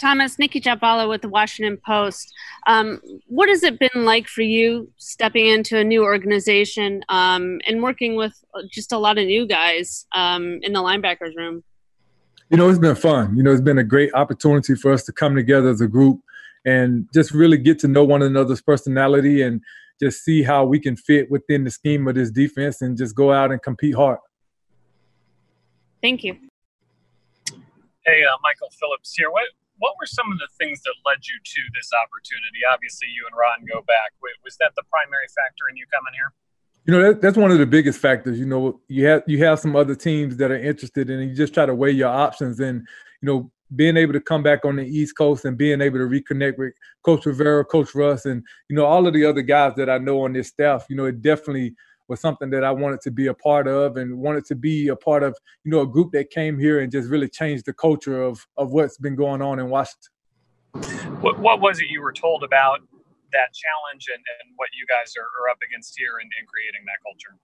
Thomas, Nicki Jhabvala with the Washington Post. Um, what has it been like for you stepping into a new organization um, and working with just a lot of new guys um, in the linebackers room? You know, it's been fun. You know, it's been a great opportunity for us to come together as a group and just really get to know one another's personality and just see how we can fit within the scheme of this defense and just go out and compete hard. Thank you. Hey, uh, Michael Phillips here. What what were some of the things that led you to this opportunity? Obviously, you and Ron go back. Was that the primary factor in you coming here? You know, that, that's one of the biggest factors. You know, you have you have some other teams that are interested, and you just try to weigh your options. And you know, being able to come back on the East Coast and being able to reconnect with Coach Rivera, Coach Russ, and you know all of the other guys that I know on this staff. You know, it definitely was something that I wanted to be a part of and wanted to be a part of, you know, a group that came here and just really changed the culture of of what's been going on in Washington. What, what was it you were told about that challenge and, and what you guys are, are up against here in, in creating that culture?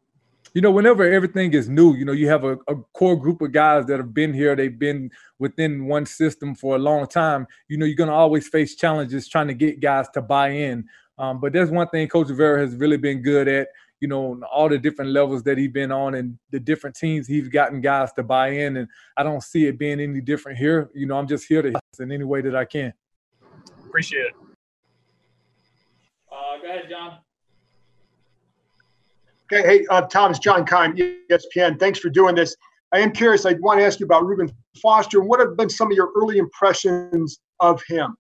you know, whenever everything is new, you know, you have a, a, core group of guys that have been here, they've been within one system for a long time. You know, you're going to always face challenges trying to get guys to buy in. Um, but there's one thing Coach Rivera has really been good at you know, all the different levels that he's been on and the different teams he's gotten guys to buy in. And I don't see it being any different here. You know, I'm just here to help in any way that I can. Appreciate it. Uh, go ahead, John. Okay, hey, uh, Thomas, John Keim, ESPN. Thanks for doing this. I am curious. I want to ask you about Reuben Foster. What have been some of your early impressions of him?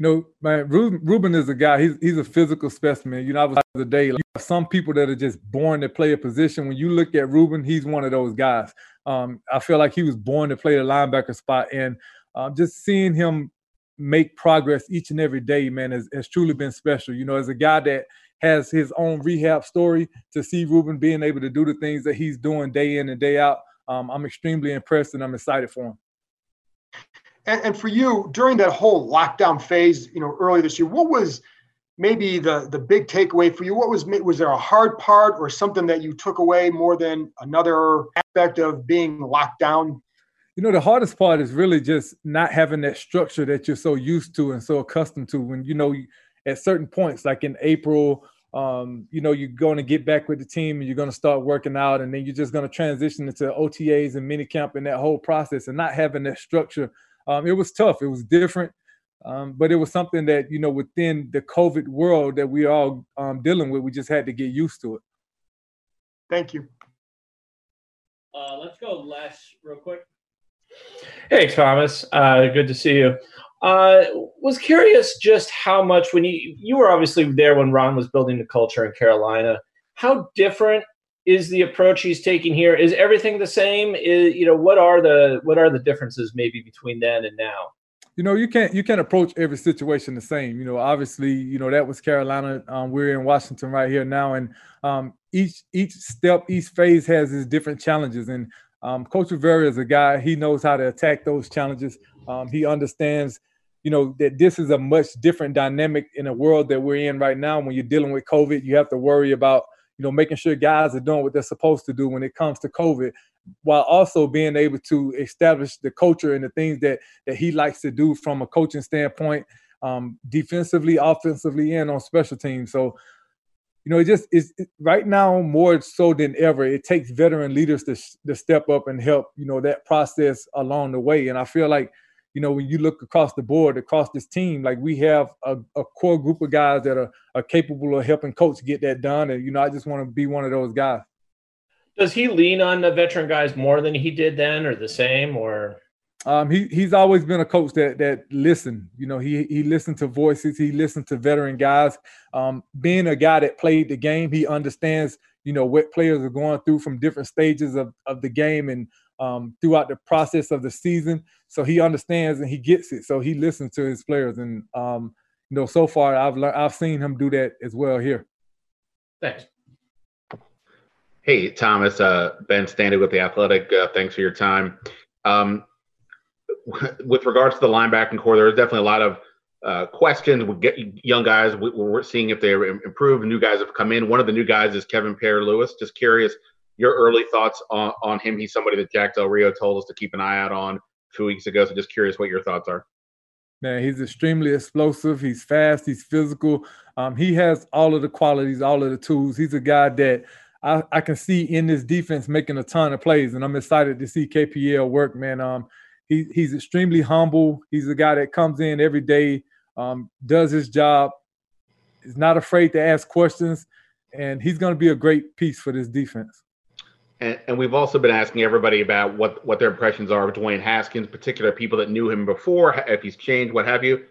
You know, man, Reuben, is a guy. He's he's a physical specimen. You know, I was the day. Like, some people that are just born to play a position. When you look at Reuben, he's one of those guys. Um, I feel like he was born to play the linebacker spot, and um, just seeing him make progress each and every day, man, has, has truly been special. You know, as a guy that has his own rehab story, to see Reuben being able to do the things that he's doing day in and day out, um, I'm extremely impressed, and I'm excited for him. And, and for you, during that whole lockdown phase, you know, early this year, what was maybe the the big takeaway for you? What was was there a hard part or something that you took away more than another aspect of being locked down? You know, the hardest part is really just not having that structure that you're so used to and so accustomed to. When you know, at certain points, like in April, um, you know, you're going to get back with the team and you're going to start working out, and then you're just going to transition into OTAs and minicamp and that whole process, and not having that structure um, it was tough. It was different, um, but it was something that you know within the COVID world that we all um, dealing with. We just had to get used to it. Thank you. Uh, let's go, Les, real quick. Hey, Thomas. Uh, good to see you. Uh, was curious just how much when you you were obviously there when Ron was building the culture in Carolina. How different is the approach he's taking here is everything the same? Is you know what are the what are the differences maybe between then and now? You know you can't you can't approach every situation the same. You know obviously you know that was carolina um, we're in washington right here now and um, each each step each phase has its different challenges and um, coach rivera is a guy he knows how to attack those challenges. Um, he understands you know that this is a much different dynamic in a world that we're in right now. When you're dealing with covid you have to worry about you know, making sure guys are doing what they're supposed to do when it comes to COVID, while also being able to establish the culture and the things that that he likes to do from a coaching standpoint, um, defensively, offensively, and on special teams. So, you know, it just is right now more so than ever. It takes veteran leaders to to step up and help, you know, that process along the way. And I feel like you know, when you look across the board, across this team, like we have a, a core group of guys that are, are capable of helping coach get that done. And, you know, I just want to be one of those guys. Does he lean on the veteran guys more than he did then or the same or? Um, he he's always been a coach that that listen. You know, he he listened to voices. He listened to veteran guys. Um, being a guy that played the game, he understands. You know what players are going through from different stages of of the game and um, throughout the process of the season. So he understands and he gets it. So he listens to his players, and um, you know, so far I've learned, I've seen him do that as well here. Thanks. Hey, Thomas, uh, Ben Standig with the Athletic. Uh, thanks for your time. Um, with regards to the linebacking core, there's definitely a lot of uh, questions. We get young guys. We, are seeing if they're improved. New guys have come in. One of the new guys is Kevin Pierre-Louis. Just curious your early thoughts on, on him. He's somebody that Jack Del Rio told us to keep an eye out on two weeks ago. So just curious what your thoughts are. Man, he's extremely explosive. He's fast. He's physical. Um, he has all of the qualities, all of the tools. He's a guy that I, I can see in this defense making a ton of plays, and I'm excited to see KPL work, man. Um, he, he's extremely humble. He's a guy that comes in every day, um, does his job, is not afraid to ask questions, and he's going to be a great piece for this defense. And, and, we've also been asking everybody about what, what their impressions are of Dwayne Haskins, particular people that knew him before, if he's changed, what have you.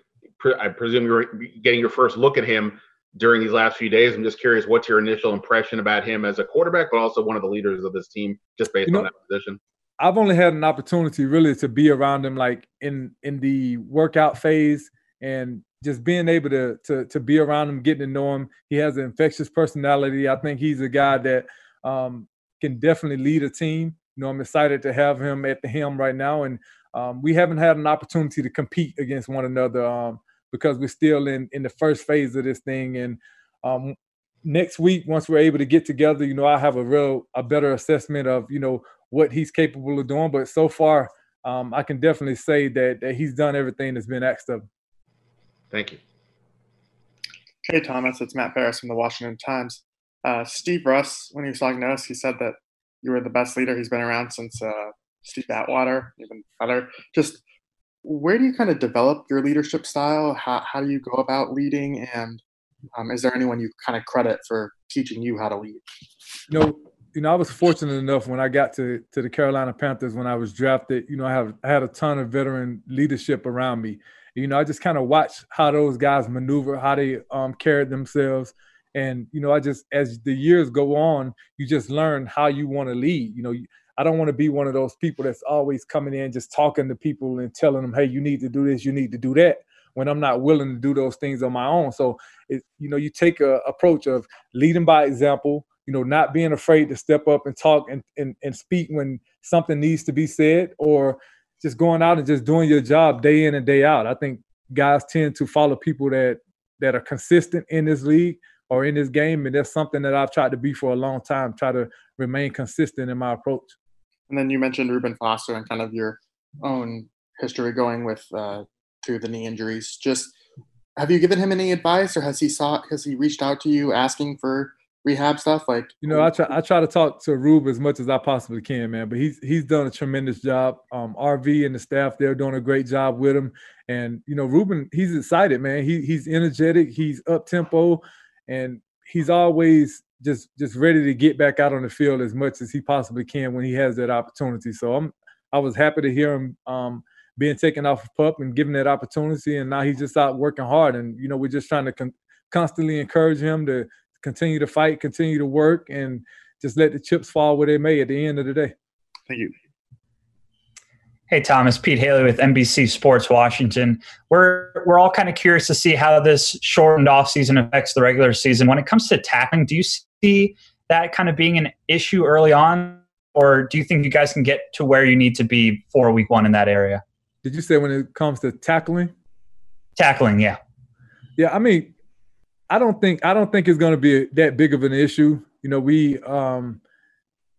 I presume you're getting your first look at him during these last few days. I'm just curious, what's your initial impression about him as a quarterback, but also one of the leaders of this team, just based you know, on that position? I've only had an opportunity really to be around him, like in in the workout phase, and just being able to to to be around him, getting to know him. He has an infectious personality. I think he's a guy that um, can definitely lead a team. You know, I'm excited to have him at the helm right now, and um, we haven't had an opportunity to compete against one another. Um, because we're still in in the first phase of this thing. And um, next week, once we're able to get together, you know, I have a real a better assessment of you know what he's capable of doing. But so far, um, I can definitely say that that he's done everything that's been asked of him. Thank you. Hey Thomas, it's Matt Paras from the Washington Times. Uh, Steve Russ, when he was talking to us, he said that you were the best leader. He's been around since uh, Steve Atwater, even better. Just where do you kind of develop your leadership style? How, how do you go about leading? And um, is there anyone you kind of credit for teaching you how to lead? You know, you know, I was fortunate enough when I got to to the Carolina Panthers when I was drafted. You know, I have I had a ton of veteran leadership around me. You know, I just kind of watched how those guys maneuver, how they um, carried themselves, and you know, I just as the years go on, you just learn how you want to lead. You know, I don't want to be one of those people that's always coming in just talking to people and telling them, "Hey, you need to do this, you need to do that." When I'm not willing to do those things on my own, so it, you know, you take a approach of leading by example. You know, not being afraid to step up and talk and, and, and speak when something needs to be said, or just going out and just doing your job day in and day out. I think guys tend to follow people that that are consistent in this league or in this game, and that's something that I've tried to be for a long time. Try to remain consistent in my approach. And then you mentioned Reuben Foster and kind of your own history going with uh, through the knee injuries. Just have you given him any advice, or has he sought has he reached out to you asking for rehab stuff? Like you know, I try I try to talk to Rube as much as I possibly can, man. But he's he's done a tremendous job. Um, RV and the staff they're doing a great job with him. And you know, Reuben, he's excited, man. He he's energetic. He's up tempo, and he's always just just ready to get back out on the field as much as he possibly can when he has that opportunity. So I'm I was happy to hear him um, being taken off of pup and given that opportunity, and now he's just out working hard. And you know we're just trying to con- constantly encourage him to continue to fight, continue to work, and just let the chips fall where they may at the end of the day. Thank you. Hey Thomas, Pete Hailey with NBC Sports Washington. We're we're all kind of curious to see how this shortened offseason affects the regular season. When it comes to tackling, do you see that kind of being an issue early on, or do you think you guys can get to where you need to be for week one in that area? Did you say when it comes to tackling? Tackling, yeah. Yeah, I mean, I don't think I don't think it's going to be that big of an issue. You know, we um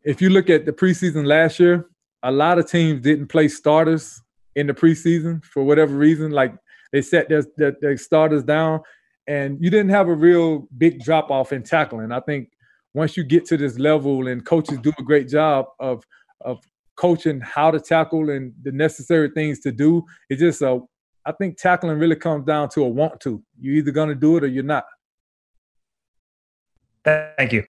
if you look at the preseason last year, a lot of teams didn't play starters in the preseason for whatever reason. Like they set their, their, their starters down, and you didn't have a real big drop off in tackling. I think once you get to this level, and coaches do a great job of of coaching how to tackle and the necessary things to do, it's just a. I think tackling really comes down to a want to. You're either going to do it or you're not. Thank you.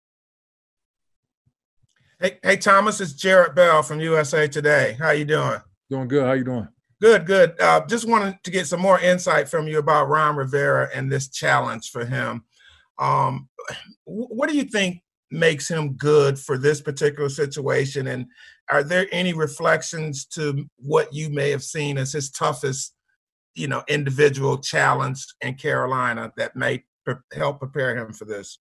Hey, hey, Thomas, it's Jarrett Bell from USA Today. How you doing? Doing good. How you doing? Good, good. Uh, just wanted to get some more insight from you about Ron Rivera and this challenge for him. Um, what do you think makes him good for this particular situation? And are there any reflections to what you may have seen as his toughest, you know, individual challenge in Carolina that may pre- help prepare him for this?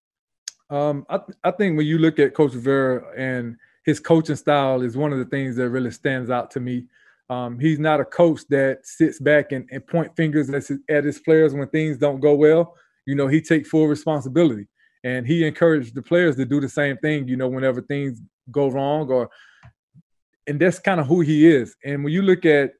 Um, I, I think when you look at Coach Rivera and his coaching style is one of the things that really stands out to me. Um, he's not a coach that sits back and, and point fingers at his, at his players when things don't go well. You know, he takes full responsibility and he encouraged the players to do the same thing, you know, whenever things go wrong or and that's kind of who he is. And when you look at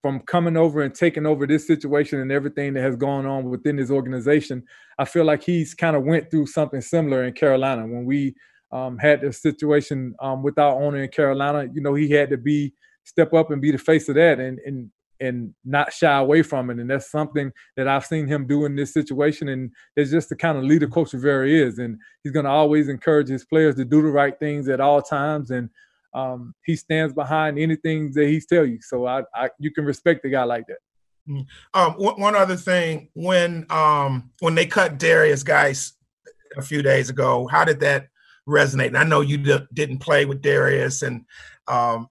from coming over and taking over this situation and everything that has gone on within his organization, I feel like he's kind of went through something similar in Carolina when we um, had the situation um, with our owner in Carolina. You know, he had to be step up and be the face of that and and and not shy away from it. And that's something that I've seen him do in this situation. And it's just the kind of leader Coach Rivera is. And he's going to always encourage his players to do the right things at all times. And um, he stands behind anything that he's tell you. So I, I you can respect a guy like that. Mm. Um, one other thing, when um, when they cut Derrius Guice a few days ago, how did that resonate? And I know you d- didn't play with Derrius and um,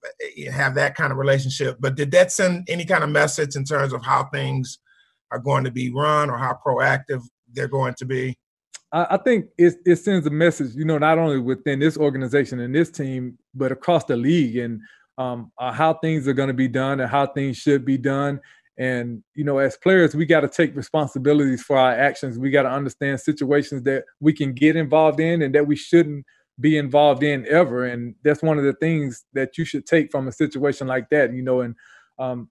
have that kind of relationship, but did that send any kind of message in terms of how things are going to be run or how proactive they're going to be? I, think it, it sends a message, you know, not only within this organization and this team, but across the league and um, uh, how things are going to be done and how things should be done. And you know, as players, we got to take responsibilities for our actions. We got to understand situations that we can get involved in and that we shouldn't be involved in ever. And that's one of the things that you should take from a situation like that. You know, and um,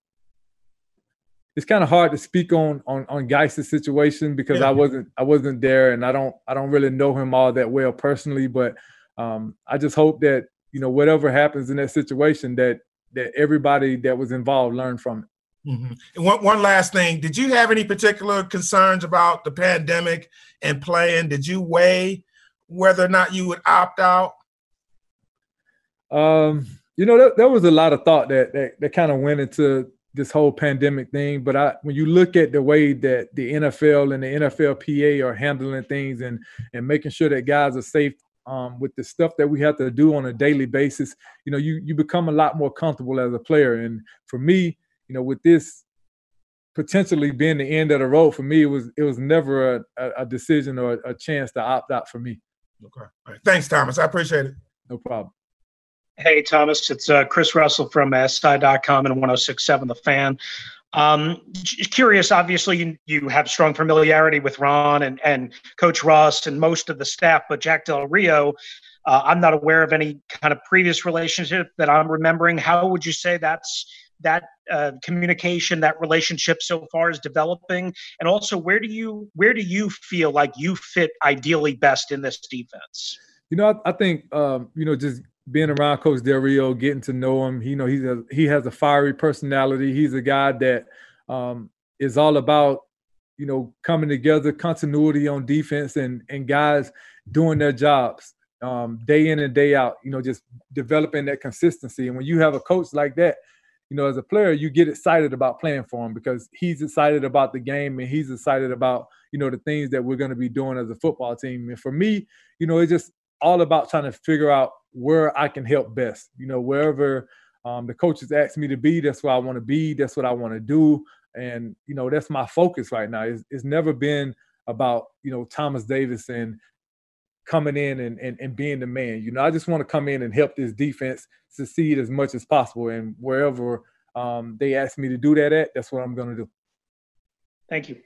it's kind of hard to speak on on on Guice's situation because yeah. I wasn't I wasn't there and I don't I don't really know him all that well personally. But um, I just hope that you know whatever happens in that situation that that everybody that was involved learned from it. Mm-hmm. And one, one last thing, did you have any particular concerns about the pandemic and playing? Did you weigh whether or not you would opt out? Um, you know, there, there was a lot of thought that that, that kind of went into this whole pandemic thing. But I, when you look at the way that the NFL and the NFLPA are handling things and and making sure that guys are safe um, with the stuff that we have to do on a daily basis, you know, you you become a lot more comfortable as a player. And for me, you know, with this potentially being the end of the road for me, it was it was never a, a decision or a chance to opt out for me. Okay. Thanks, Thomas. I appreciate it. No problem. Hey, Thomas. It's uh, Chris Russell from SI.com and 1067 The Fan. Um, curious, obviously, you, you have strong familiarity with Ron and, and Coach Ross and most of the staff, but Jack Del Rio, uh, I'm not aware of any kind of previous relationship that I'm remembering. How would you say that's that uh, communication, that relationship so far is developing? And also, where do you where do you feel like you fit ideally best in this defense? You know, I, I think um, you know just being around Coach Del Rio, getting to know him, you know, he's a, he has a fiery personality. He's a guy that um, is all about, you know, coming together, continuity on defense, and and guys doing their jobs um, day in and day out. You know, just developing that consistency. And when you have a coach like that, you know, as a player, you get excited about playing for him because he's excited about the game and he's excited about, you know, the things that we're going to be doing as a football team. And for me, you know, it's just all about trying to figure out where I can help best. You know, wherever um, the coaches ask me to be, that's where I want to be. That's what I want to do. And, you know, that's my focus right now. It's, it's never been about, you know, Thomas Davis and coming in and, and, and being the man. You know, I just want to come in and help this defense succeed as much as possible. And wherever um, they ask me to do that at, that's what I'm going to do. Thank you.